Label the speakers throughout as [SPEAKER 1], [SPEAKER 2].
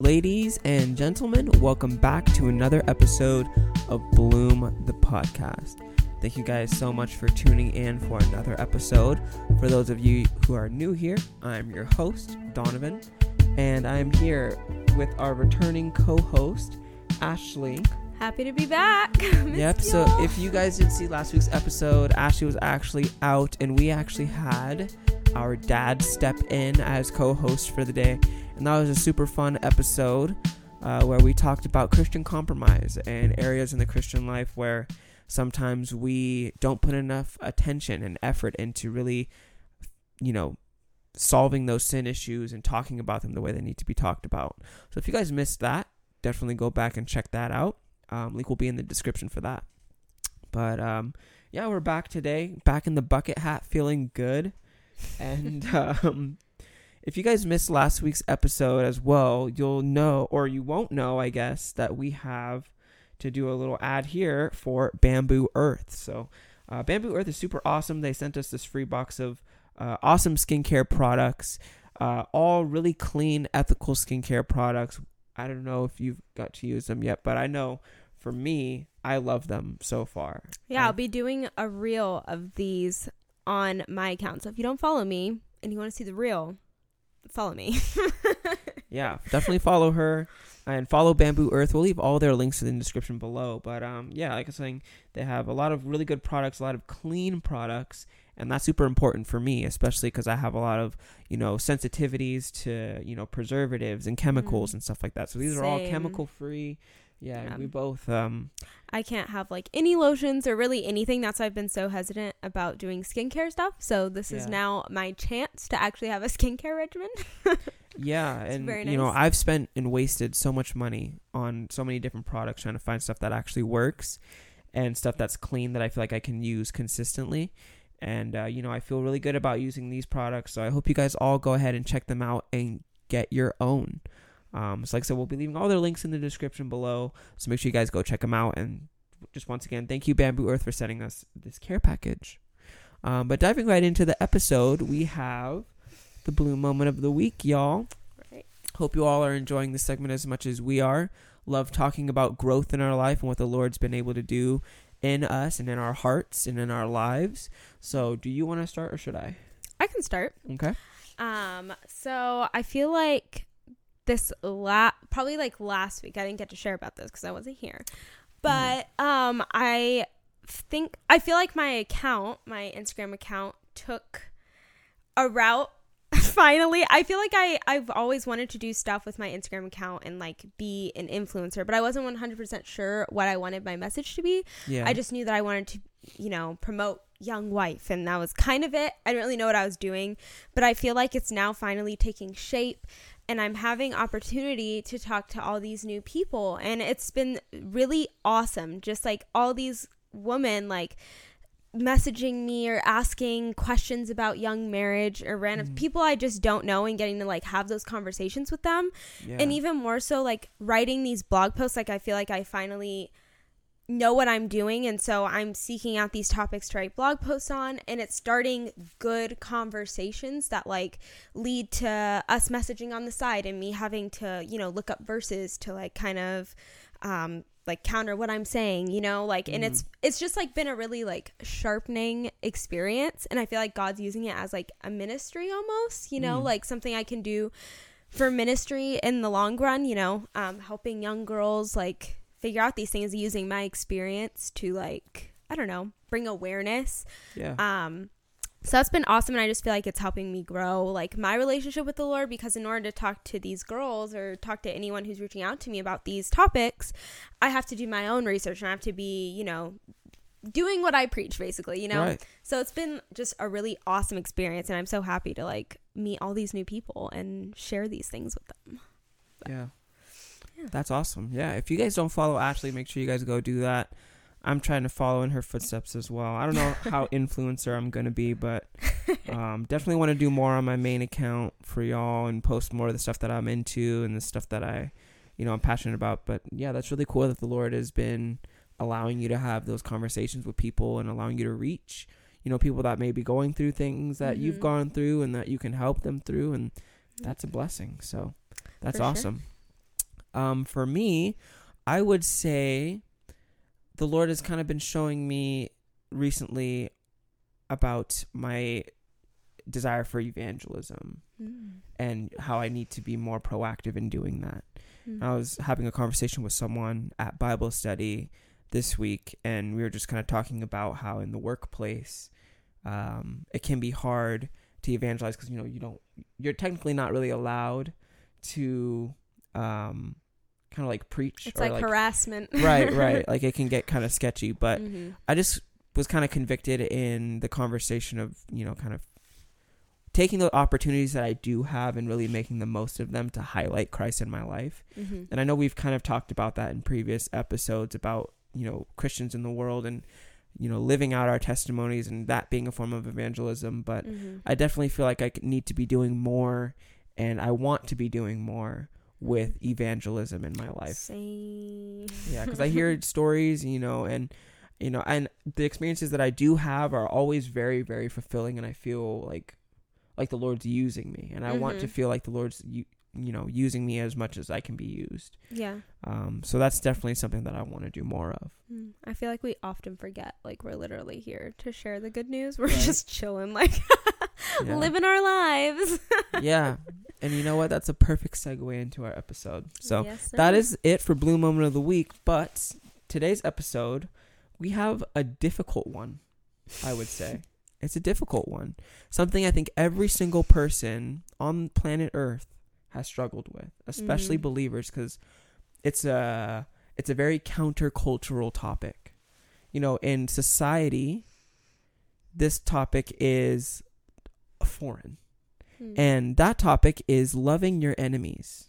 [SPEAKER 1] Ladies and gentlemen, welcome back to another episode of Bloom the Podcast. Thank you guys so much for tuning in for another episode. For those of you who are new here, I'm your host, Donovan, and I'm here with our returning co host, Ashley.
[SPEAKER 2] Happy to be back.
[SPEAKER 1] yep, so if you guys didn't see last week's episode, Ashley was actually out, and we actually had our dad step in as co host for the day. And that was a super fun episode uh, where we talked about Christian compromise and areas in the Christian life where sometimes we don't put enough attention and effort into really, you know, solving those sin issues and talking about them the way they need to be talked about. So if you guys missed that, definitely go back and check that out. Um, link will be in the description for that. But um, yeah, we're back today, back in the bucket hat, feeling good. And um, if you guys missed last week's episode as well, you'll know, or you won't know, I guess, that we have to do a little ad here for Bamboo Earth. So, uh, Bamboo Earth is super awesome. They sent us this free box of uh, awesome skincare products, uh, all really clean, ethical skincare products. I don't know if you've got to use them yet, but I know for me, I love them so far.
[SPEAKER 2] Yeah, I'll be doing a reel of these on my account. So if you don't follow me and you want to see the real, follow me.
[SPEAKER 1] yeah, definitely follow her and follow Bamboo Earth. We'll leave all their links in the description below. But um, yeah, like I was saying, they have a lot of really good products, a lot of clean products, and that's super important for me, especially because I have a lot of you know sensitivities to you know preservatives and chemicals mm. and stuff like that. So these Same. are all chemical free. Yeah, we both um
[SPEAKER 2] I can't have like any lotions or really anything. That's why I've been so hesitant about doing skincare stuff. So this yeah. is now my chance to actually have a skincare regimen.
[SPEAKER 1] yeah, and nice. you know, I've spent and wasted so much money on so many different products trying to find stuff that actually works and stuff that's clean that I feel like I can use consistently. And uh, you know, I feel really good about using these products. So I hope you guys all go ahead and check them out and get your own. Um, so like I said, we'll be leaving all their links in the description below. So make sure you guys go check them out. And just once again, thank you Bamboo Earth for sending us this care package. Um, but diving right into the episode, we have the bloom moment of the week, y'all. Right. Hope you all are enjoying this segment as much as we are. Love talking about growth in our life and what the Lord's been able to do in us and in our hearts and in our lives. So, do you want to start or should I?
[SPEAKER 2] I can start.
[SPEAKER 1] Okay.
[SPEAKER 2] Um, so I feel like this la probably like last week. I didn't get to share about this because I wasn't here. But mm. um I think I feel like my account, my Instagram account took a route finally i feel like i i've always wanted to do stuff with my instagram account and like be an influencer but i wasn't 100% sure what i wanted my message to be yeah i just knew that i wanted to you know promote young wife and that was kind of it i didn't really know what i was doing but i feel like it's now finally taking shape and I'm having opportunity to talk to all these new people and it's been really awesome just like all these women like messaging me or asking questions about young marriage or random mm. people I just don't know and getting to like have those conversations with them yeah. and even more so like writing these blog posts like I feel like I finally know what I'm doing. And so I'm seeking out these topics to write blog posts on. And it's starting good conversations that like lead to us messaging on the side and me having to, you know, look up verses to like kind of, um, like counter what I'm saying, you know, like, and mm. it's, it's just like been a really like sharpening experience. And I feel like God's using it as like a ministry almost, you know, mm. like something I can do for ministry in the long run, you know, um, helping young girls like figure out these things using my experience to like I don't know bring awareness.
[SPEAKER 1] Yeah.
[SPEAKER 2] Um. So that's been awesome, and I just feel like it's helping me grow like my relationship with the Lord. Because in order to talk to these girls or talk to anyone who's reaching out to me about these topics, I have to do my own research and I have to be, you know, doing what I preach, basically. You know. Right. So it's been just a really awesome experience, and I'm so happy to like meet all these new people and share these things with them.
[SPEAKER 1] But. Yeah. That's awesome. Yeah. If you guys don't follow Ashley, make sure you guys go do that. I'm trying to follow in her footsteps as well. I don't know how influencer I'm gonna be, but um, definitely want to do more on my main account for y'all and post more of the stuff that I'm into and the stuff that I, you know, I'm passionate about. But yeah, that's really cool that the Lord has been allowing you to have those conversations with people and allowing you to reach, you know, people that may be going through things that mm-hmm. you've gone through and that you can help them through, and that's a blessing. So that's for awesome. Sure. Um, for me, I would say the Lord has kind of been showing me recently about my desire for evangelism
[SPEAKER 2] Mm.
[SPEAKER 1] and how I need to be more proactive in doing that.
[SPEAKER 2] Mm.
[SPEAKER 1] I was having a conversation with someone at Bible study this week, and we were just kind of talking about how in the workplace, um, it can be hard to evangelize because you know you don't, you're technically not really allowed to, um, kind of like preach.
[SPEAKER 2] It's
[SPEAKER 1] or
[SPEAKER 2] like, harassment.
[SPEAKER 1] right, right. Like it can get kind of sketchy, but
[SPEAKER 2] Mhm.
[SPEAKER 1] I just was kind of convicted in the conversation of, you know, kind of taking the opportunities that I do have and really making the most of them to highlight Christ in my life.
[SPEAKER 2] Mhm.
[SPEAKER 1] And I know we've kind of talked about that in previous episodes about, you know, Christians in the world and, you know, living out our testimonies and that being a form of evangelism. But
[SPEAKER 2] Mhm.
[SPEAKER 1] I definitely feel like I need to be doing more and I want to be doing more with evangelism in my life.
[SPEAKER 2] Same.
[SPEAKER 1] Yeah, because I hear stories, you know, and you know, and the experiences that I do have are always very, very fulfilling, and I feel like like the Lord's using me, and I want to
[SPEAKER 2] Mhm.
[SPEAKER 1] feel like the Lord's you, you know using me as much as I can be used.
[SPEAKER 2] Yeah.
[SPEAKER 1] Um, so that's definitely something that I want to do more of.
[SPEAKER 2] Mm. I feel like we often forget, like we're literally here to share the good news. We're
[SPEAKER 1] Right.
[SPEAKER 2] just chilling, like
[SPEAKER 1] Yeah.
[SPEAKER 2] living our lives.
[SPEAKER 1] yeah, and you know what? That's a perfect segue into our episode. So
[SPEAKER 2] Yes,
[SPEAKER 1] that is it for Bloom Moment of the Week. But today's episode, we have a difficult one, I would say. it's a difficult one. Something I think every single person on planet Earth has struggled with, especially
[SPEAKER 2] Mhm.
[SPEAKER 1] believers, because it's a it's a very countercultural topic. You know, in society, this topic is foreign.
[SPEAKER 2] Mm.
[SPEAKER 1] And that topic is loving your enemies.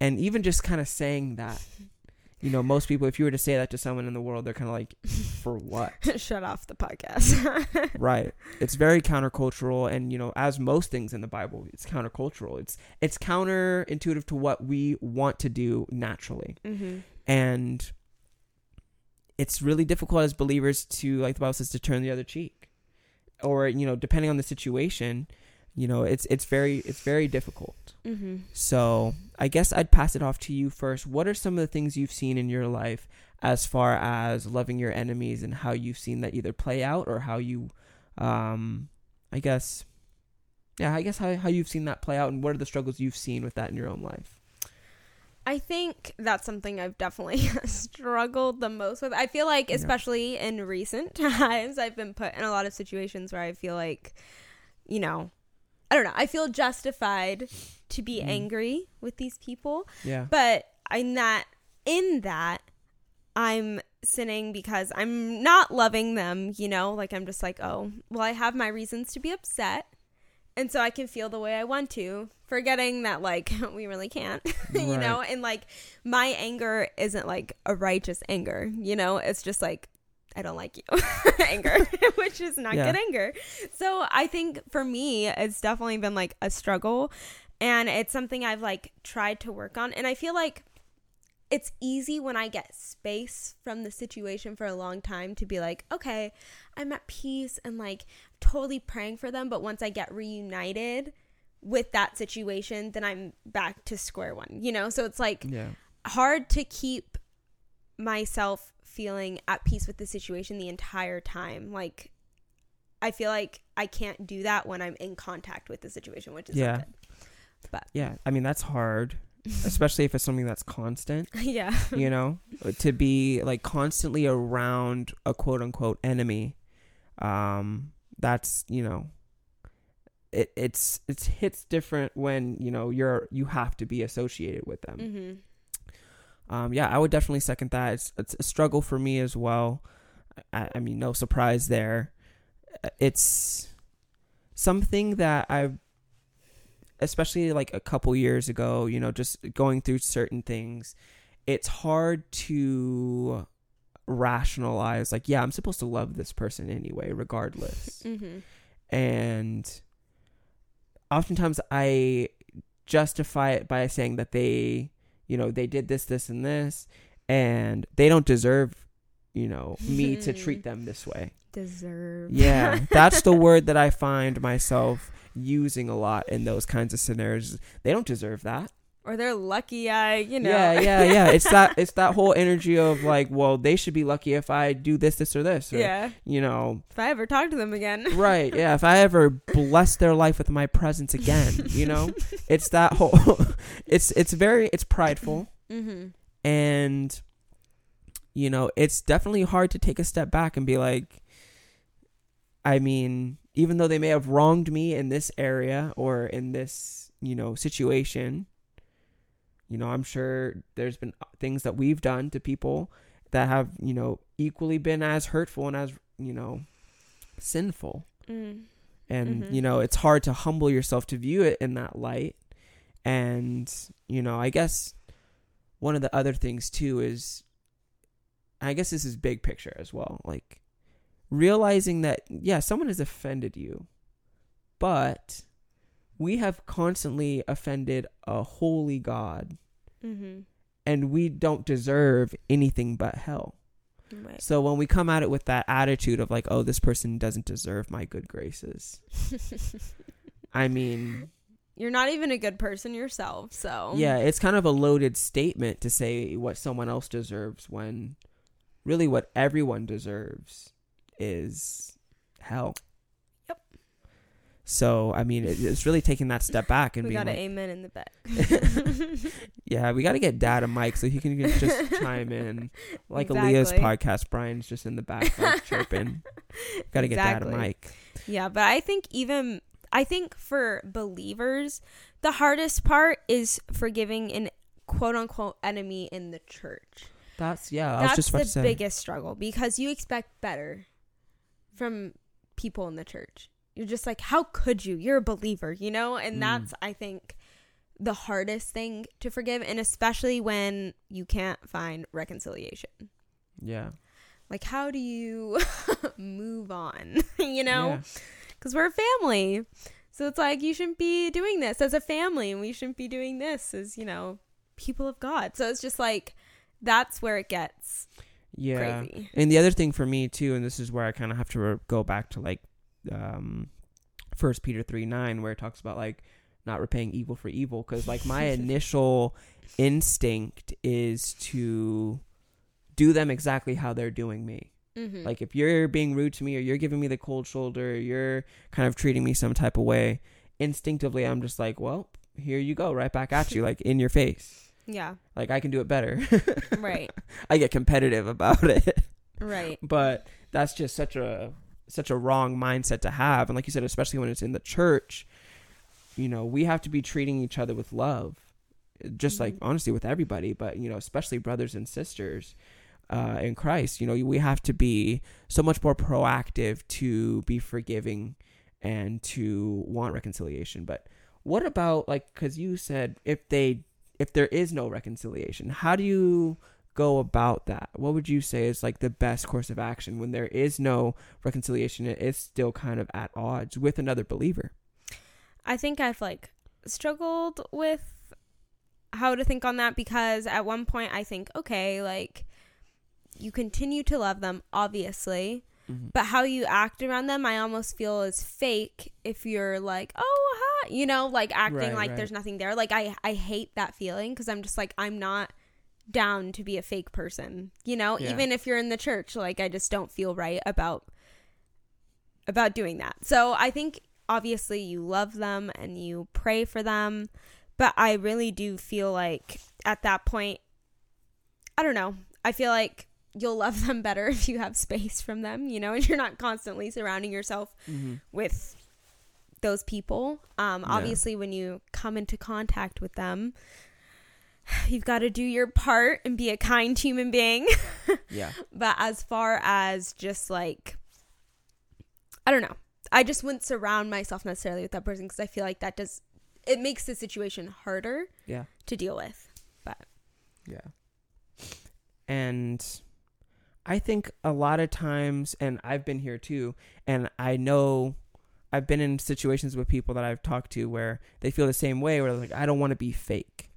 [SPEAKER 1] And even just kind of saying that, you know, most people, if you were to say that to someone in the world, they're kind of like, for what?
[SPEAKER 2] shut off the podcast.
[SPEAKER 1] right. It's very countercultural. And, you know, as most things in the Bible, it's countercultural. It's, it's counterintuitive to what we want to do naturally.
[SPEAKER 2] mm-hmm.
[SPEAKER 1] And it's really difficult as believers to, like the Bible says, to turn the other cheek. Or, you know, depending on the situation, you know, it's, it's very, it's very difficult.
[SPEAKER 2] Mm-hmm.
[SPEAKER 1] So I guess I'd pass it off to you first. What are some of the things you've seen in your life as far as loving your enemies and how you've seen that either play out or how you, um, I guess, yeah, I guess how, how you've seen that play out and what are the struggles you've seen with that in your own life?
[SPEAKER 2] I think that's something I've definitely struggled the most with. I feel like,
[SPEAKER 1] Yeah.
[SPEAKER 2] especially in recent times, I've been put in a lot of situations where I feel like, you know, I don't know, I feel justified to be
[SPEAKER 1] Mm.
[SPEAKER 2] angry with these people.
[SPEAKER 1] Yeah.
[SPEAKER 2] But in that, in that, I'm sinning because I'm not loving them, you know? Like, I'm just like, oh, well, I have my reasons to be upset. And so I can feel the way I want to, forgetting that, like, we really can't, you know? And, like, my anger isn't like a righteous anger, you know? It's just like, I don't like you anger, which is not
[SPEAKER 1] Yeah.
[SPEAKER 2] good anger. So I think for me, it's definitely been like a struggle. And it's something I've like tried to work on. And I feel like it's easy when I get space from the situation for a long time to be like, okay, I'm at peace and like totally praying for them. But once I get reunited with that situation, then I'm back to square one, you know? So it's like
[SPEAKER 1] Yeah.
[SPEAKER 2] hard to keep myself feeling at peace with the situation the entire time. Like, I feel like I can't do that when I'm in contact with the situation, which is
[SPEAKER 1] Yeah.
[SPEAKER 2] not
[SPEAKER 1] Yeah. I mean, that's hard, especially if it's something that's constant,
[SPEAKER 2] yeah.
[SPEAKER 1] you know, to be like constantly around a quote unquote enemy. Um, that's, you know, it, it's, it's hits different when, you know, you're, you have to be associated with them.
[SPEAKER 2] hmm
[SPEAKER 1] Um, yeah, I would definitely second that. It's, it's a struggle for me as well. I, I mean, no surprise there. It's something that I've, especially like a couple years ago, you know, just going through certain things, it's hard to rationalize, like, yeah, I'm supposed to love this person anyway, regardless
[SPEAKER 2] hmm
[SPEAKER 1] and oftentimes I justify it by saying that they, you know, they did this, this, and this, and they don't deserve, you know, me to treat them this way.
[SPEAKER 2] Deserve.
[SPEAKER 1] Yeah, that's the word that I find myself using a lot in those kinds of scenarios. They don't deserve that.
[SPEAKER 2] or they're lucky I, you know.
[SPEAKER 1] Yeah, yeah, yeah. It's that it's that whole energy of like, well, they should be lucky if I do this, this, or this. Or,
[SPEAKER 2] yeah.
[SPEAKER 1] You know,
[SPEAKER 2] If I ever talk to them again.
[SPEAKER 1] right? Yeah. If I ever bless their life with my presence again, you know, it's that whole. it's it's very it's prideful
[SPEAKER 2] mm-hmm.
[SPEAKER 1] and you know it's definitely hard to take a step back and be like i mean even though they may have wronged me in this area or in this you know situation you know i'm sure there's been things that we've done to people that have you know equally been as hurtful and as you know sinful
[SPEAKER 2] Mm.
[SPEAKER 1] and
[SPEAKER 2] Mhm.
[SPEAKER 1] you know it's hard to humble yourself to view it in that light and you know i guess one of the other things too is i guess this is big picture as well like realizing that yeah someone has offended you but we have constantly offended a holy god
[SPEAKER 2] Mm-hmm.
[SPEAKER 1] and we don't deserve anything but hell
[SPEAKER 2] Right.
[SPEAKER 1] so when we come at it with that attitude of like oh this person doesn't deserve my good graces i mean
[SPEAKER 2] You're not even a good person yourself, so
[SPEAKER 1] Yeah, it's kind of a loaded statement to say what someone else deserves when really what everyone deserves is hell.
[SPEAKER 2] Yep.
[SPEAKER 1] So, I mean, it, it's really taking that step back and
[SPEAKER 2] we
[SPEAKER 1] being
[SPEAKER 2] got an
[SPEAKER 1] like,
[SPEAKER 2] amen in the back.
[SPEAKER 1] yeah, we got to get dad a mic so he can just chime in. Like Aaliyah's
[SPEAKER 2] Exactly.
[SPEAKER 1] podcast, Brian's just in the back like, chirping. Got to get dad a mic.
[SPEAKER 2] Yeah, but I think even I think for believers, the hardest part is forgiving an quote unquote enemy in the church.
[SPEAKER 1] That's, yeah, I was
[SPEAKER 2] That's the biggest struggle because you expect better from people in the church. You're just like, how could you? You're a believer, you know? And
[SPEAKER 1] Mm.
[SPEAKER 2] that's I think the hardest thing to forgive and especially when you can't find reconciliation.
[SPEAKER 1] yeah.
[SPEAKER 2] Like how do you move on? you know?
[SPEAKER 1] Yeah.
[SPEAKER 2] because we're a family. So it's like you shouldn't be doing this as a family, and we shouldn't be doing this as you know people of God. So it's just like that's where it gets
[SPEAKER 1] Yeah.
[SPEAKER 2] crazy.
[SPEAKER 1] And the other thing for me too, and this is where I kind of have to re- go back to like um First Peter three nine, where it talks about like not repaying evil for evil, because like my initial instinct is to do them exactly how they're doing me.
[SPEAKER 2] Mm-hmm.
[SPEAKER 1] Like if you're being rude to me, or you're giving me the cold shoulder, or you're kind of treating me some type of way, instinctively I'm just like, well, here you go, right back at you, like in your face.
[SPEAKER 2] Yeah,
[SPEAKER 1] Like I can do it better.
[SPEAKER 2] right,
[SPEAKER 1] I get competitive about it.
[SPEAKER 2] Right,
[SPEAKER 1] but that's just such a such a wrong mindset to have. And like you said especially when it's in the church you know we have to be treating each other with love just like
[SPEAKER 2] Mhm.
[SPEAKER 1] honestly with everybody. But you know especially brothers and sisters uh, in Christ you know we have to be so much more proactive to be forgiving and to want reconciliation. But what about like because you said if they if there is no reconciliation how do you go about that? What would you say is like the best course of action when there is no reconciliation? It is still kind of at odds with another believer.
[SPEAKER 2] I think I've like struggled with how to think on that because at one point I think, okay, like you continue to love them, obviously, mm-hmm. but how you act around them, I almost feel is fake if you're like, oh, you know, like acting
[SPEAKER 1] Right,
[SPEAKER 2] like
[SPEAKER 1] right.
[SPEAKER 2] there's nothing there. Like I, I hate that feeling because I'm just like, I'm not down to be a fake person, you know,
[SPEAKER 1] Yeah.
[SPEAKER 2] even if you're in the church, like I just don't feel right about about doing that. So I think obviously you love them and you pray for them, but I really do feel like at that point I don't know. I feel like you'll love them better if you have space from them, you know, and you're not constantly surrounding yourself
[SPEAKER 1] Mm-hmm.
[SPEAKER 2] with those people. Um,
[SPEAKER 1] Yeah.
[SPEAKER 2] obviously, when you come into contact with them, you've got to do your part and be a kind human being.
[SPEAKER 1] Yeah.
[SPEAKER 2] but as far as just like, I don't know, I just wouldn't surround myself necessarily with that person because I feel like that does it makes the situation harder
[SPEAKER 1] Yeah.
[SPEAKER 2] to deal with. But.
[SPEAKER 1] Yeah. And I think a lot of times, and I've been here too, and I know I've been in situations with people that I've talked to where they feel the same way, where they're like, I don't want to be fake.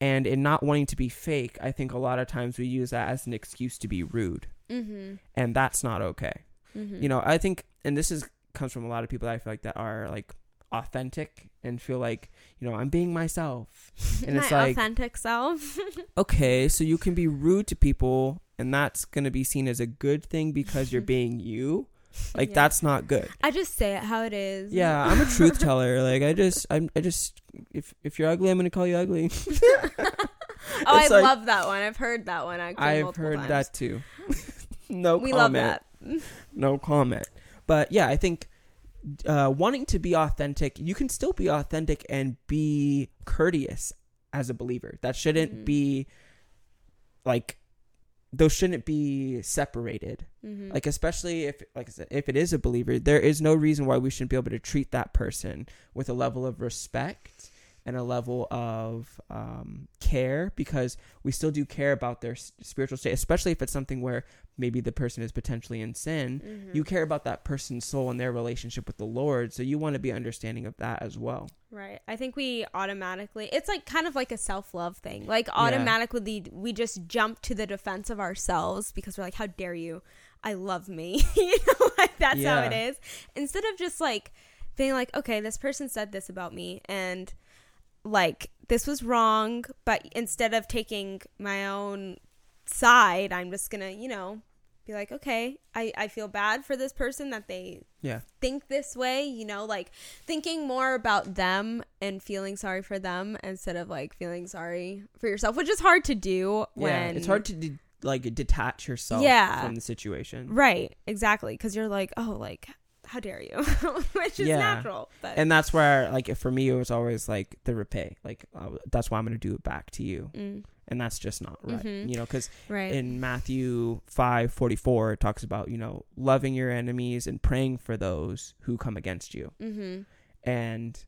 [SPEAKER 1] And in not wanting to be fake, I think a lot of times we use that as an excuse to be rude.
[SPEAKER 2] Mm-hmm.
[SPEAKER 1] And that's not okay.
[SPEAKER 2] mm-hmm.
[SPEAKER 1] You know, I think, and this is comes from a lot of people that I feel like that are like authentic and feel like you know I'm being myself. And
[SPEAKER 2] my
[SPEAKER 1] it's like
[SPEAKER 2] authentic self.
[SPEAKER 1] okay, so you can be rude to people, and that's gonna be seen as a good thing because you're being you. Like
[SPEAKER 2] Yeah.
[SPEAKER 1] that's not good.
[SPEAKER 2] I just say it how it is.
[SPEAKER 1] Yeah, I'm a truth teller. Like I just, I'm, I just, if if you're ugly, I'm gonna call you ugly.
[SPEAKER 2] Oh, I
[SPEAKER 1] like-
[SPEAKER 2] love that one. I've heard that one actually.
[SPEAKER 1] I've heard
[SPEAKER 2] times.
[SPEAKER 1] that too. no
[SPEAKER 2] We love
[SPEAKER 1] comment.
[SPEAKER 2] that.
[SPEAKER 1] No comment. But yeah, I think uh, wanting to be authentic, you can still be authentic and be courteous as a believer. That shouldn't
[SPEAKER 2] Mhm.
[SPEAKER 1] be like those shouldn't be separated.
[SPEAKER 2] Mhm.
[SPEAKER 1] Like especially if like I said, if it is a believer, there is no reason why we shouldn't be able to treat that person with a level of respect and a level of um, care because we still do care about their s- spiritual state, especially if it's something where maybe the person is potentially in sin.
[SPEAKER 2] Mhm.
[SPEAKER 1] You care about that person's soul and their relationship with the Lord, so you want to be understanding of that as well.
[SPEAKER 2] Right. I think we automatically it's like kind of like a self-love thing. Like automatically we just jump to the defense of ourselves because we're like how dare you? I love me. you know, like that's how it is. Instead of just like being like, okay, this person said this about me and like this was wrong, but instead of taking my own side, I'm just going to, you know, be like, okay, I I feel bad for this person that they
[SPEAKER 1] Yeah.
[SPEAKER 2] think this way, you know, like thinking more about them and feeling sorry for them instead of like feeling sorry for yourself, which is hard to do when
[SPEAKER 1] yeah, it's hard to de- like detach yourself
[SPEAKER 2] Yeah.
[SPEAKER 1] from the situation.
[SPEAKER 2] Right, exactly, cuz you're like, "Oh, like how dare you?" which is
[SPEAKER 1] Yeah.
[SPEAKER 2] natural. But
[SPEAKER 1] and that's where like for me it was always like the repay like uh, that's why i'm gonna do it back to you
[SPEAKER 2] Mm,
[SPEAKER 1] and that's just not right
[SPEAKER 2] Mhm.
[SPEAKER 1] you know because
[SPEAKER 2] right.
[SPEAKER 1] in matthew 5 44 it talks about you know loving your enemies and praying for those who come against you
[SPEAKER 2] mhm.
[SPEAKER 1] and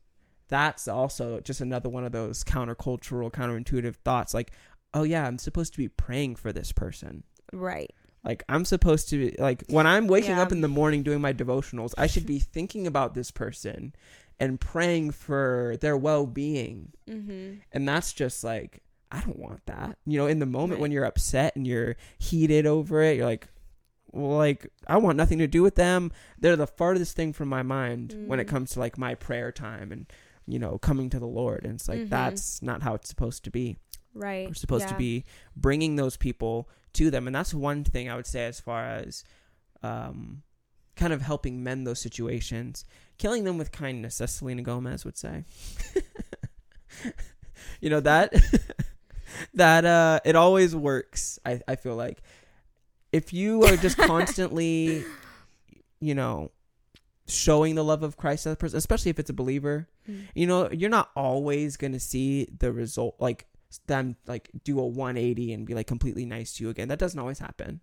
[SPEAKER 1] that's also just another one of those countercultural counterintuitive thoughts like oh yeah i'm supposed to be praying for this person
[SPEAKER 2] Right.
[SPEAKER 1] like i'm supposed to be like when i'm waking
[SPEAKER 2] Yeah.
[SPEAKER 1] up in the morning doing my devotionals i should be thinking about this person and praying for their well-being
[SPEAKER 2] Mhm.
[SPEAKER 1] and that's just like i don't want that. You know in the moment when you're upset and you're heated over it you're like well, like i want nothing to do with them. They're the farthest thing from my mind when it
[SPEAKER 2] Mm.
[SPEAKER 1] comes to like my prayer time and you know coming to the lord. And it's like
[SPEAKER 2] Mhm.
[SPEAKER 1] that's not how it's supposed to be.
[SPEAKER 2] Right.
[SPEAKER 1] we're supposed to be bringing those people to them, and that's one thing I would say as far as um, kind of helping mend those situations, killing them with kindness, as Selena Gomez would say. you know that that uh, it always works. I I feel like if you are just constantly, you know. Showing the love of Christ to the person, especially if it's a believer,
[SPEAKER 2] Mm.
[SPEAKER 1] you know, you're not always gonna see the result, like them like do a 180 and be like completely nice to you again. That doesn't always happen,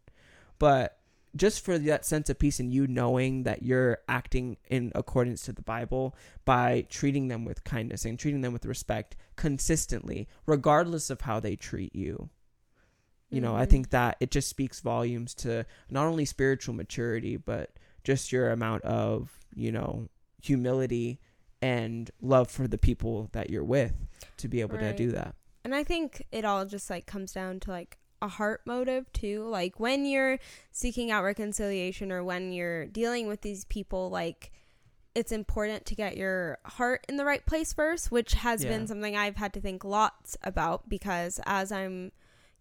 [SPEAKER 1] but just for that sense of peace and you knowing that you're acting in accordance to the Bible by treating them with kindness and treating them with respect consistently, regardless of how they treat you. You know, I
[SPEAKER 2] Mhm.
[SPEAKER 1] think that it just speaks volumes to not only spiritual maturity, but just your amount of, you know, humility and love for the people that you're with to be able to do that.
[SPEAKER 2] And I think it all just like comes down to like a heart motive too. Like when you're seeking out reconciliation or when you're dealing with these people, like it's important to get your heart in the right place first, which has
[SPEAKER 1] Yeah.
[SPEAKER 2] been something I've had to think lots about because as I'm,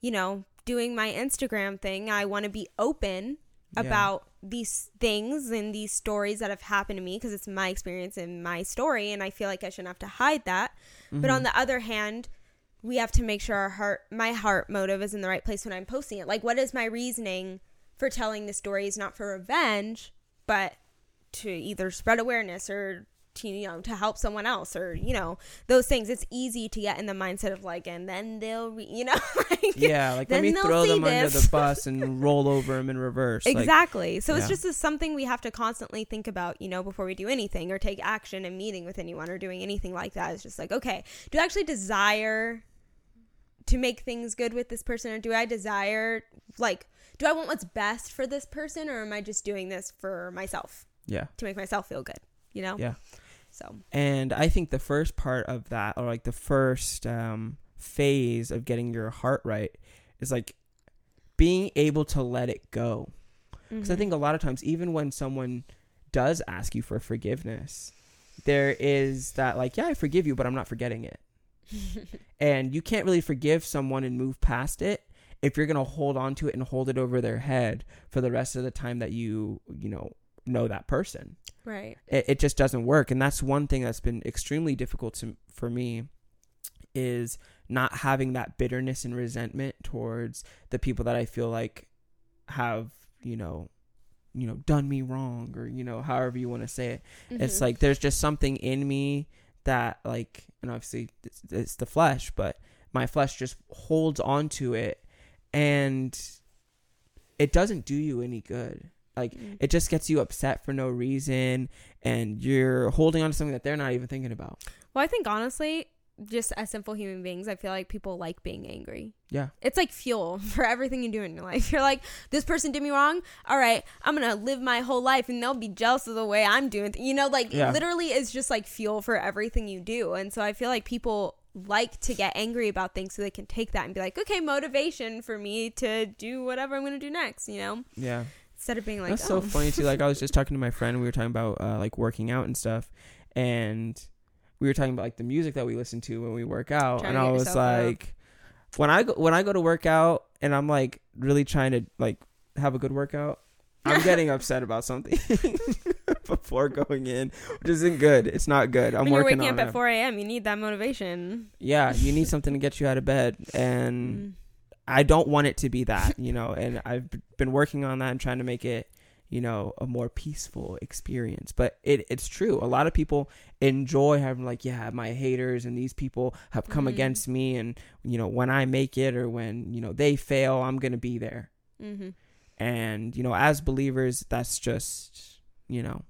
[SPEAKER 2] you know, doing my Instagram thing, I want to be open
[SPEAKER 1] Yeah.
[SPEAKER 2] about these things and these stories that have happened to me because it's my experience and my story and I feel like I shouldn't have to hide that. But on
[SPEAKER 1] Mhm.
[SPEAKER 2] the other hand, we have to make sure our heart my heart motive is in the right place when I'm posting it. Like what is my reasoning for telling the story is not for revenge, but to either spread awareness or to you know to help someone else or you know those things it's easy to get in the mindset of like and then they'll re- you know like
[SPEAKER 1] yeah, like let me throw them under the bus and roll over them in reverse. Like,
[SPEAKER 2] Exactly. so it's just a, something we have to constantly think about, you know, before we do anything or take action in meeting with anyone or doing anything like that. It's just like, okay, do I actually desire to make things good with this person or do I desire like do I want what's best for this person or am I just doing this for myself
[SPEAKER 1] yeah.
[SPEAKER 2] to make myself feel good, you know?
[SPEAKER 1] Yeah.
[SPEAKER 2] So,
[SPEAKER 1] And I think the first part of that, or like the first um, phase of getting your heart right, is like being able to let it go. Because I
[SPEAKER 2] mhm.
[SPEAKER 1] think a lot of times, even when someone does ask you for forgiveness, there is that like yeah i forgive you but i'm not forgetting it and you can't really forgive someone and move past it if you're going to hold on to it and hold it over their head for the rest of the time that you you know know that person
[SPEAKER 2] right.
[SPEAKER 1] it, it just doesn't work and that's one thing that's been extremely difficult to, for me is not having that bitterness and resentment towards the people that i feel like have you know you know done me wrong or you know however you want to say it it's
[SPEAKER 2] Mhm.
[SPEAKER 1] like there's just something in me that like and obviously it's, it's the flesh but my flesh just holds on to it and it doesn't do you any good like
[SPEAKER 2] Mm.
[SPEAKER 1] it just gets you upset for no reason and you're holding on to something that they're not even thinking about
[SPEAKER 2] Well, I think honestly, just as simple human beings, I feel like people like being angry.
[SPEAKER 1] yeah
[SPEAKER 2] It's like fuel for everything you do in your life. You're like, this person did me wrong. All right, I'm gonna live my whole life, and they'll be jealous of the way I'm doing. th- You know, like
[SPEAKER 1] Yeah.
[SPEAKER 2] literally, it's just like fuel for everything you do. And so I feel like people like to get angry about things so they can take that and be like, okay, motivation for me to do whatever I'm gonna do next. You know,
[SPEAKER 1] yeah
[SPEAKER 2] instead of being like,
[SPEAKER 1] That's
[SPEAKER 2] oh.
[SPEAKER 1] so funny too. Like I was just talking to my friend. We were talking about uh, like working out and stuff, and we were talking about like the music that we listen to when we work out. And I was
[SPEAKER 2] up.
[SPEAKER 1] like, when I go when I go to work out and I'm like really trying to like have a good workout, I'm getting upset about something before going in, which isn't good. It's not good. I'm
[SPEAKER 2] when you're waking up at 4 a.m., you need that motivation.
[SPEAKER 1] Yeah, you need something to get you out of bed, and
[SPEAKER 2] Mm.
[SPEAKER 1] I don't want it to be that, you know, and I've been working on that and trying to make it, you know, a more peaceful experience. But it it's true. A lot of people enjoy having like, yeah, my haters and these people have come
[SPEAKER 2] Mhm.
[SPEAKER 1] against me and you know, when I make it or when, you know, they fail, I'm going to be there.
[SPEAKER 2] Mm-hmm.
[SPEAKER 1] And, you know, as believers, that's just, you know,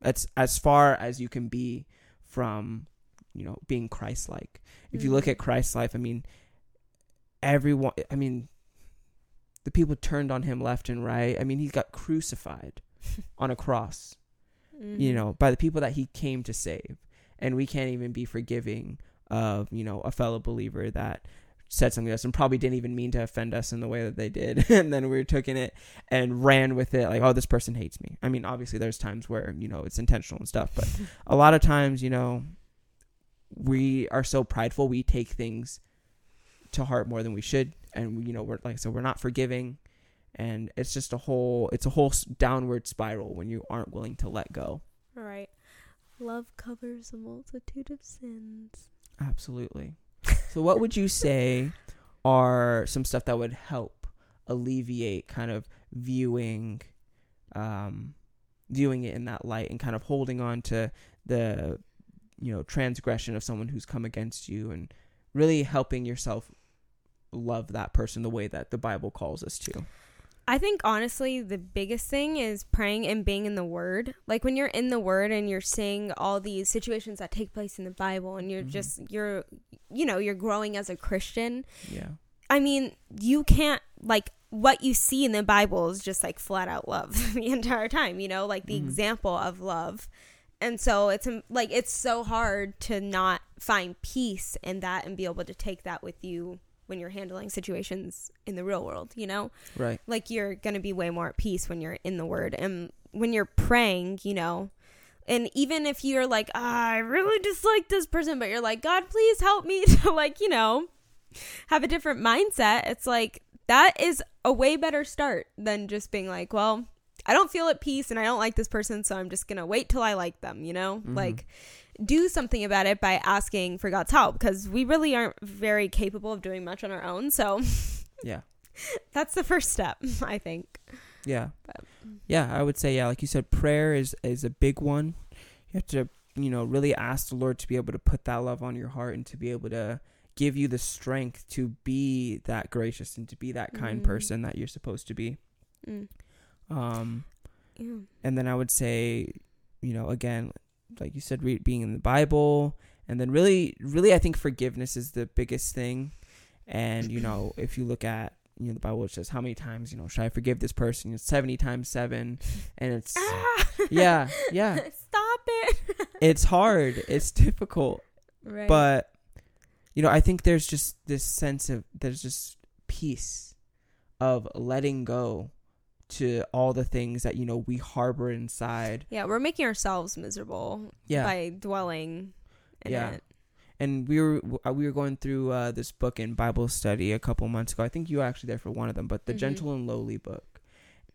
[SPEAKER 1] that's as far as you can be from, you know, being Christ-like. If you look
[SPEAKER 2] Mhm.
[SPEAKER 1] at Christ's life, I mean, everyone, I mean, the people turned on him left and right. I mean, he got crucified on a cross,
[SPEAKER 2] Mm-hmm.
[SPEAKER 1] you know, by the people that he came to save. And we can't even be forgiving of, you know, a fellow believer that said something to us and probably didn't even mean to offend us in the way that they did. and then we took taking it and ran with it like, oh, this person hates me. I mean, obviously there's times where, you know, it's intentional and stuff, but a lot of times, you know, we are so prideful, we take things to heart more than we should. And, you know, we're like, so we're not forgiving. And it's just a whole, it's a whole downward spiral when you aren't willing to let go.
[SPEAKER 2] All right. Love covers a multitude of sins.
[SPEAKER 1] Absolutely. So, what would you say are some stuff that would help alleviate kind of viewing, um, viewing it in that light and kind of holding on to the, you know, transgression of someone who's come against you and really helping yourself love that person the way that the Bible calls us to?
[SPEAKER 2] I think honestly, the biggest thing is praying and being in the Word. Like when you're in the Word and you're seeing all these situations that take place in the Bible, and you're
[SPEAKER 1] Mhm.
[SPEAKER 2] just you're, you know, you're growing as a Christian.
[SPEAKER 1] Yeah.
[SPEAKER 2] I mean, you can't like what you see in the Bible is just like flat out love the entire time. You know, like the
[SPEAKER 1] Mhm.
[SPEAKER 2] example of love. And so it's um, like it's so hard to not find peace in that and be able to take that with you when you're handling situations in the real world, you know?
[SPEAKER 1] Right.
[SPEAKER 2] like you're gonna be way more at peace when you're in the word and when you're praying you know and even if you're like ah, i really dislike this person but you're like god please help me to like you know have a different mindset it's like that is a way better start than just being like well i don't feel at peace and i don't like this person so i'm just gonna wait till i like them you know
[SPEAKER 1] Mhm.
[SPEAKER 2] like do something about it by asking for god's help because we really aren't very capable of doing much on our own so
[SPEAKER 1] Yeah.
[SPEAKER 2] that's the first step i think
[SPEAKER 1] Yeah.
[SPEAKER 2] But-
[SPEAKER 1] Yeah, I would say yeah, like you said prayer is is a big one. You have to, you know, really ask the Lord to be able to put that love on your heart and to be able to give you the strength to be that gracious and to be that kind
[SPEAKER 2] Mhm.
[SPEAKER 1] person that you're supposed to be.
[SPEAKER 2] Mm.
[SPEAKER 1] Um
[SPEAKER 2] Yeah.
[SPEAKER 1] and then I would say, you know, again, like you said, re- being in the Bible, and then really, really, I think forgiveness is the biggest thing. And you know, if you look at you know the Bible, it says how many times you know should I forgive this person? It's seventy times seven, and it's
[SPEAKER 2] Ah!
[SPEAKER 1] yeah, yeah,
[SPEAKER 2] Stop it.
[SPEAKER 1] it's hard, it's difficult,
[SPEAKER 2] right.
[SPEAKER 1] but you know, I think there's just this sense of there's just peace of letting go to all the things that you know we harbor inside.
[SPEAKER 2] Yeah, we're making ourselves miserable
[SPEAKER 1] Yeah.
[SPEAKER 2] by dwelling in
[SPEAKER 1] Yeah.
[SPEAKER 2] it.
[SPEAKER 1] and we were uh, we were going through uh, this book in Bible study a couple months ago. I think you were actually there for one of them, but the
[SPEAKER 2] Mhm.
[SPEAKER 1] Gentle and Lowly book.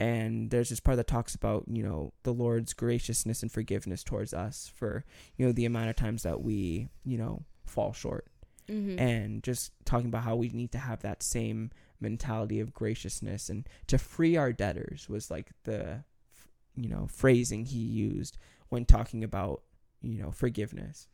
[SPEAKER 1] And there's this part that talks about you know the Lord's graciousness and forgiveness towards us for you know the amount of times that we you know fall short,
[SPEAKER 2] Mm-hmm.
[SPEAKER 1] and just talking about how we need to have that same mentality of graciousness and to free our debtors was like the you know phrasing he used when talking about you know forgiveness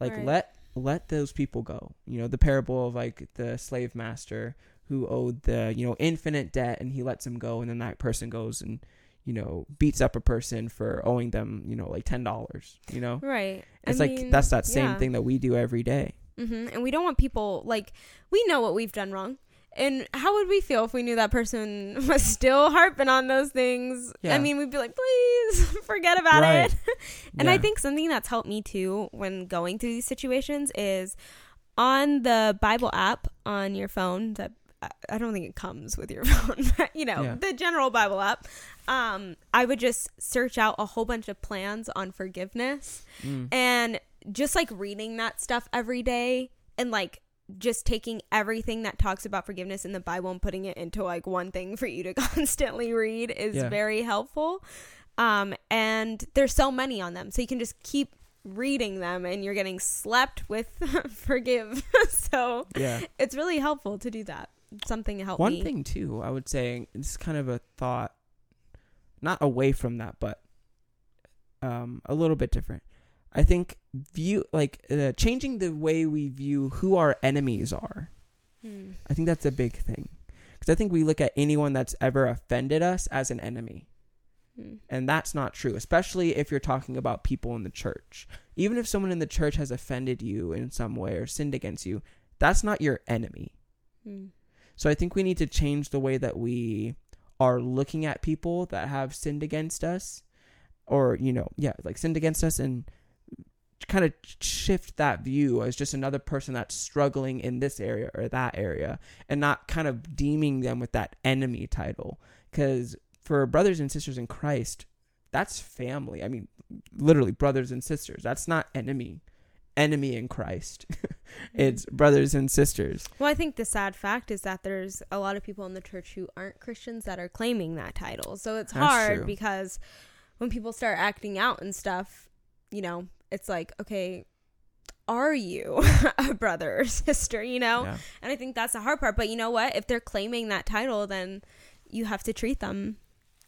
[SPEAKER 1] like
[SPEAKER 2] Right.
[SPEAKER 1] let let those people go you know the parable of like the slave master who owed the you know infinite debt and he lets him go and then that person goes and you know beats up a person for owing them you know like ten dollars you know
[SPEAKER 2] right.
[SPEAKER 1] it's
[SPEAKER 2] I
[SPEAKER 1] like
[SPEAKER 2] mean,
[SPEAKER 1] that's that same
[SPEAKER 2] yeah.
[SPEAKER 1] thing that we do every day
[SPEAKER 2] Mm-hmm. And we don't want people like we know what we've done wrong. And how would we feel if we knew that person was still harping on those things?
[SPEAKER 1] Yeah.
[SPEAKER 2] I mean, we'd be like, please forget about
[SPEAKER 1] Right.
[SPEAKER 2] it. and I think something that's helped me too when going through these situations is on the Bible app on your phone that I- I don't think it comes with your phone, but you know,
[SPEAKER 1] Yeah.
[SPEAKER 2] the general Bible app. Um, I would just search out a whole bunch of plans on forgiveness
[SPEAKER 1] Mm.
[SPEAKER 2] and just like reading that stuff every day and like just taking everything that talks about forgiveness in the Bible and putting it into like one thing for you to constantly read is
[SPEAKER 1] Yeah.
[SPEAKER 2] very helpful. Um, and there's so many on them, so you can just keep reading them, and you're getting slept with forgive. so
[SPEAKER 1] yeah
[SPEAKER 2] it's really helpful to do that. Something to help
[SPEAKER 1] One
[SPEAKER 2] me.
[SPEAKER 1] thing too, I would say it's kind of a thought, not away from that, but um, a little bit different. I think view like uh, changing the way we view who our enemies are.
[SPEAKER 2] Hmm.
[SPEAKER 1] I think that's a big thing because I think we look at anyone that's ever offended us as an enemy,
[SPEAKER 2] Hmm.
[SPEAKER 1] and that's not true. Especially if you're talking about people in the church. Even if someone in the church has offended you in some way or sinned against you, that's not your enemy.
[SPEAKER 2] Hmm.
[SPEAKER 1] So I think we need to change the way that we are looking at people that have sinned against us or you know, yeah, like sinned against us and kind of shift that view as just another person that's struggling in this area or that area and not kind of deeming them with that enemy title cuz for brothers and sisters in Christ, that's family. I mean, literally brothers and sisters. That's not enemy. Enemy in Christ. Mm-hmm. it's brothers and sisters.
[SPEAKER 2] Well, I think the sad fact is that there's a lot of people in the church who aren't Christians that are claiming that title. So it's
[SPEAKER 1] That's
[SPEAKER 2] hard
[SPEAKER 1] true.
[SPEAKER 2] because when people start acting out and stuff, you know, it's like, okay, are you a brother or sister, you know?
[SPEAKER 1] Yeah.
[SPEAKER 2] And I think that's the hard part. But you know what? If they're claiming that title, then you have to treat them.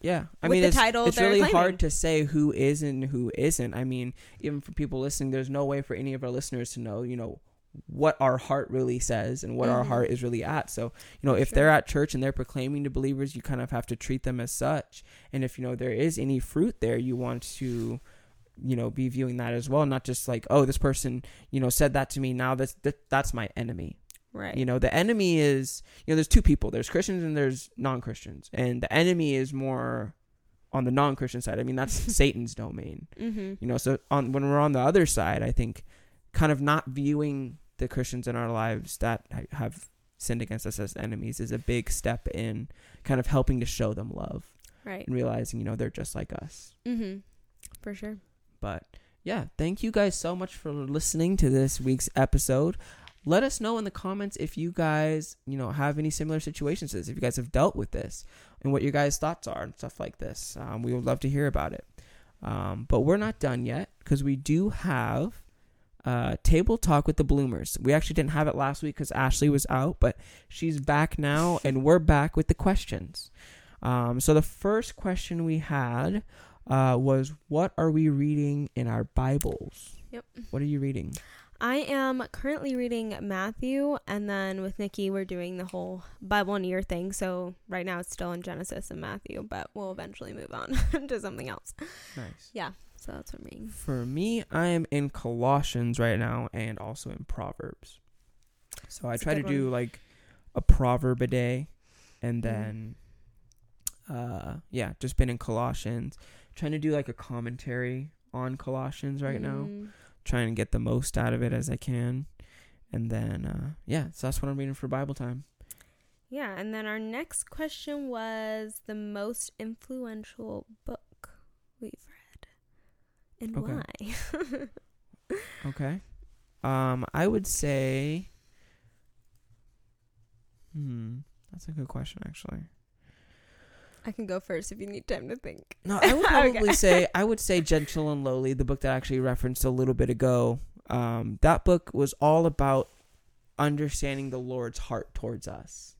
[SPEAKER 1] Yeah, I
[SPEAKER 2] with
[SPEAKER 1] mean,
[SPEAKER 2] the
[SPEAKER 1] it's,
[SPEAKER 2] title
[SPEAKER 1] it's really
[SPEAKER 2] claiming.
[SPEAKER 1] hard to say who is and who isn't. I mean, even for people listening, there's no way for any of our listeners to know, you know, what our heart really says and what our
[SPEAKER 2] Mhm.
[SPEAKER 1] heart is really at. So, you know, if
[SPEAKER 2] Sure.
[SPEAKER 1] they're at church and they're proclaiming to believers, you kind of have to treat them as such. And if you know there is any fruit there, you want to, you know, be viewing that as well, not just like, oh, this person, you know, said that to me. Now that's that, that's my enemy.
[SPEAKER 2] Right.
[SPEAKER 1] You know, the enemy is, you know, there's two people. There's Christians and there's non-Christians, and the enemy is more on the non-Christian side. I mean, that's Satan's domain.
[SPEAKER 2] mm-hmm.
[SPEAKER 1] You know, so on when we're on the other side, I think kind of not viewing the Christians in our lives that have sinned against us as enemies is a big step in kind of helping to show them love
[SPEAKER 2] Right.
[SPEAKER 1] and realizing, you know, they're just like us.
[SPEAKER 2] Mm-hmm. For sure.
[SPEAKER 1] But yeah, thank you guys so much for listening to this week's episode. Let us know in the comments if you guys, you know, have any similar situations to this, if you guys have dealt with this, and what your guys' thoughts are and stuff like this. Um, we would love to hear about it. Um, but we're not done yet because we do have uh, table talk with the Bloomers. We actually didn't have it last week because Ashley was out, but she's back now, and we're back with the questions. Um, so the first question we had uh, was, "What are we reading in our Bibles?"
[SPEAKER 2] Yep.
[SPEAKER 1] What are you reading?
[SPEAKER 2] I am currently reading Matthew, and then with Nikki, we're doing the whole Bible in a year thing. So right now it's still in Genesis and Matthew, but we'll eventually move on to something else.
[SPEAKER 1] Nice.
[SPEAKER 2] Yeah, so that's what I'm reading.
[SPEAKER 1] For me, I am in Colossians right now, and also in Proverbs. So I
[SPEAKER 2] That's a
[SPEAKER 1] try to
[SPEAKER 2] good
[SPEAKER 1] do like a proverb a day, and
[SPEAKER 2] Mhm.
[SPEAKER 1] then, uh, yeah, just been in Colossians. Trying to do like a commentary on Colossians right now.
[SPEAKER 2] Mm,
[SPEAKER 1] trying to get the most out of it as I can. And then, uh, yeah, so that's what I'm reading for Bible time.
[SPEAKER 2] yeah, and then our next question was the most influential book we've read and
[SPEAKER 1] Okay.
[SPEAKER 2] why.
[SPEAKER 1] Okay. Um, I would say. Hmm, that's a good question, actually.
[SPEAKER 2] I can go first if you need time to think.
[SPEAKER 1] No, I would probably
[SPEAKER 2] Okay.
[SPEAKER 1] say I would say Gentle and Lowly, the book that I actually referenced a little bit ago. Um, that book was all about understanding the Lord's heart towards us,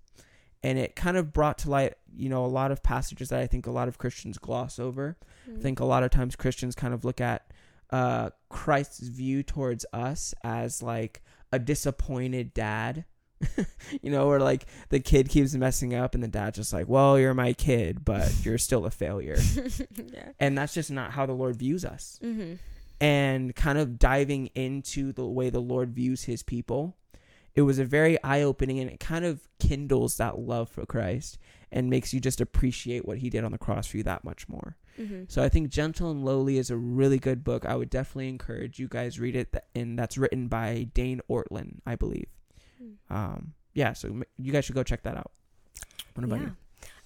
[SPEAKER 1] and it kind of brought to light, you know, a lot of passages that I think a lot of Christians gloss over. I think a lot of times Christians kind of look at uh, Christ's view towards us as like a disappointed dad. you know, where like the kid keeps messing up and the dad's just like, well, you're my kid, but you're still a failure.
[SPEAKER 2] yeah.
[SPEAKER 1] and that's just not how the Lord views us.
[SPEAKER 2] Mm-hmm.
[SPEAKER 1] And kind of diving into the way the Lord views his people, it was a very eye opening and it kind of kindles that love for Christ and makes you just appreciate what he did on the cross for you that much more.
[SPEAKER 2] Mm-hmm.
[SPEAKER 1] So I think Gentle and Lowly is a really good book. I would definitely encourage you guys read it, and that's written by Dane Ortlund, I believe. Um, yeah, so you guys should go check that out. What about you?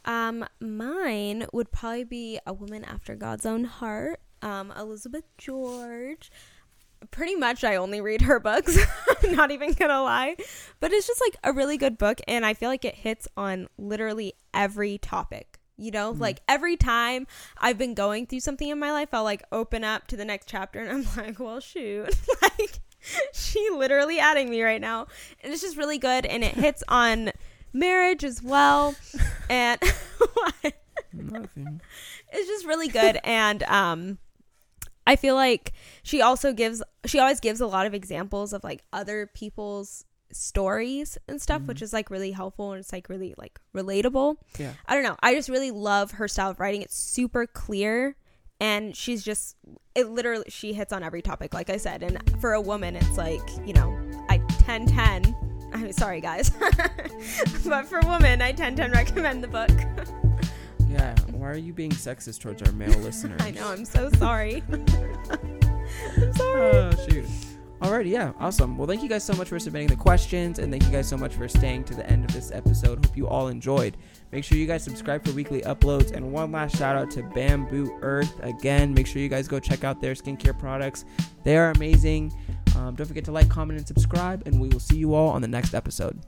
[SPEAKER 2] Um, mine would probably be a woman after God's own heart. Um, Elizabeth George. Pretty much, I only read her books. I'm not even gonna lie, but it's just like a really good book, and I feel like it hits on literally every topic. You know,
[SPEAKER 1] Mhm.
[SPEAKER 2] like every time I've been going through something in my life, I'll like open up to the next chapter, and I'm like, well, shoot, like she literally adding me right now, and it's just really good, and it hits on marriage as well, and what?
[SPEAKER 1] Nothing.
[SPEAKER 2] it's just really good and um i feel like she also gives she always gives a lot of examples of like other people's stories and stuff which
[SPEAKER 1] Mhm.
[SPEAKER 2] is like really helpful and it's like really like relatable
[SPEAKER 1] Yeah.
[SPEAKER 2] i don't know i just really love her style of writing it's super clear and she's just it literally she hits on every topic like i said and for a woman it's like you know i 10 10 i mean sorry guys but for women i 10 10 recommend the book
[SPEAKER 1] Yeah. Why are you being sexist towards our male listeners?
[SPEAKER 2] i know i'm so sorry i'm sorry
[SPEAKER 1] Oh shoot. Alrighty, yeah, awesome. Well, thank you guys so much for submitting the questions, and thank you guys so much for staying to the end of this episode. Hope you all enjoyed. Make sure you guys subscribe for weekly uploads, and one last shout out to Bamboo Earth. Again, make sure you guys go check out their skincare products. They are amazing. Um, don't forget to like, comment, and subscribe, and we will see you all on the next episode.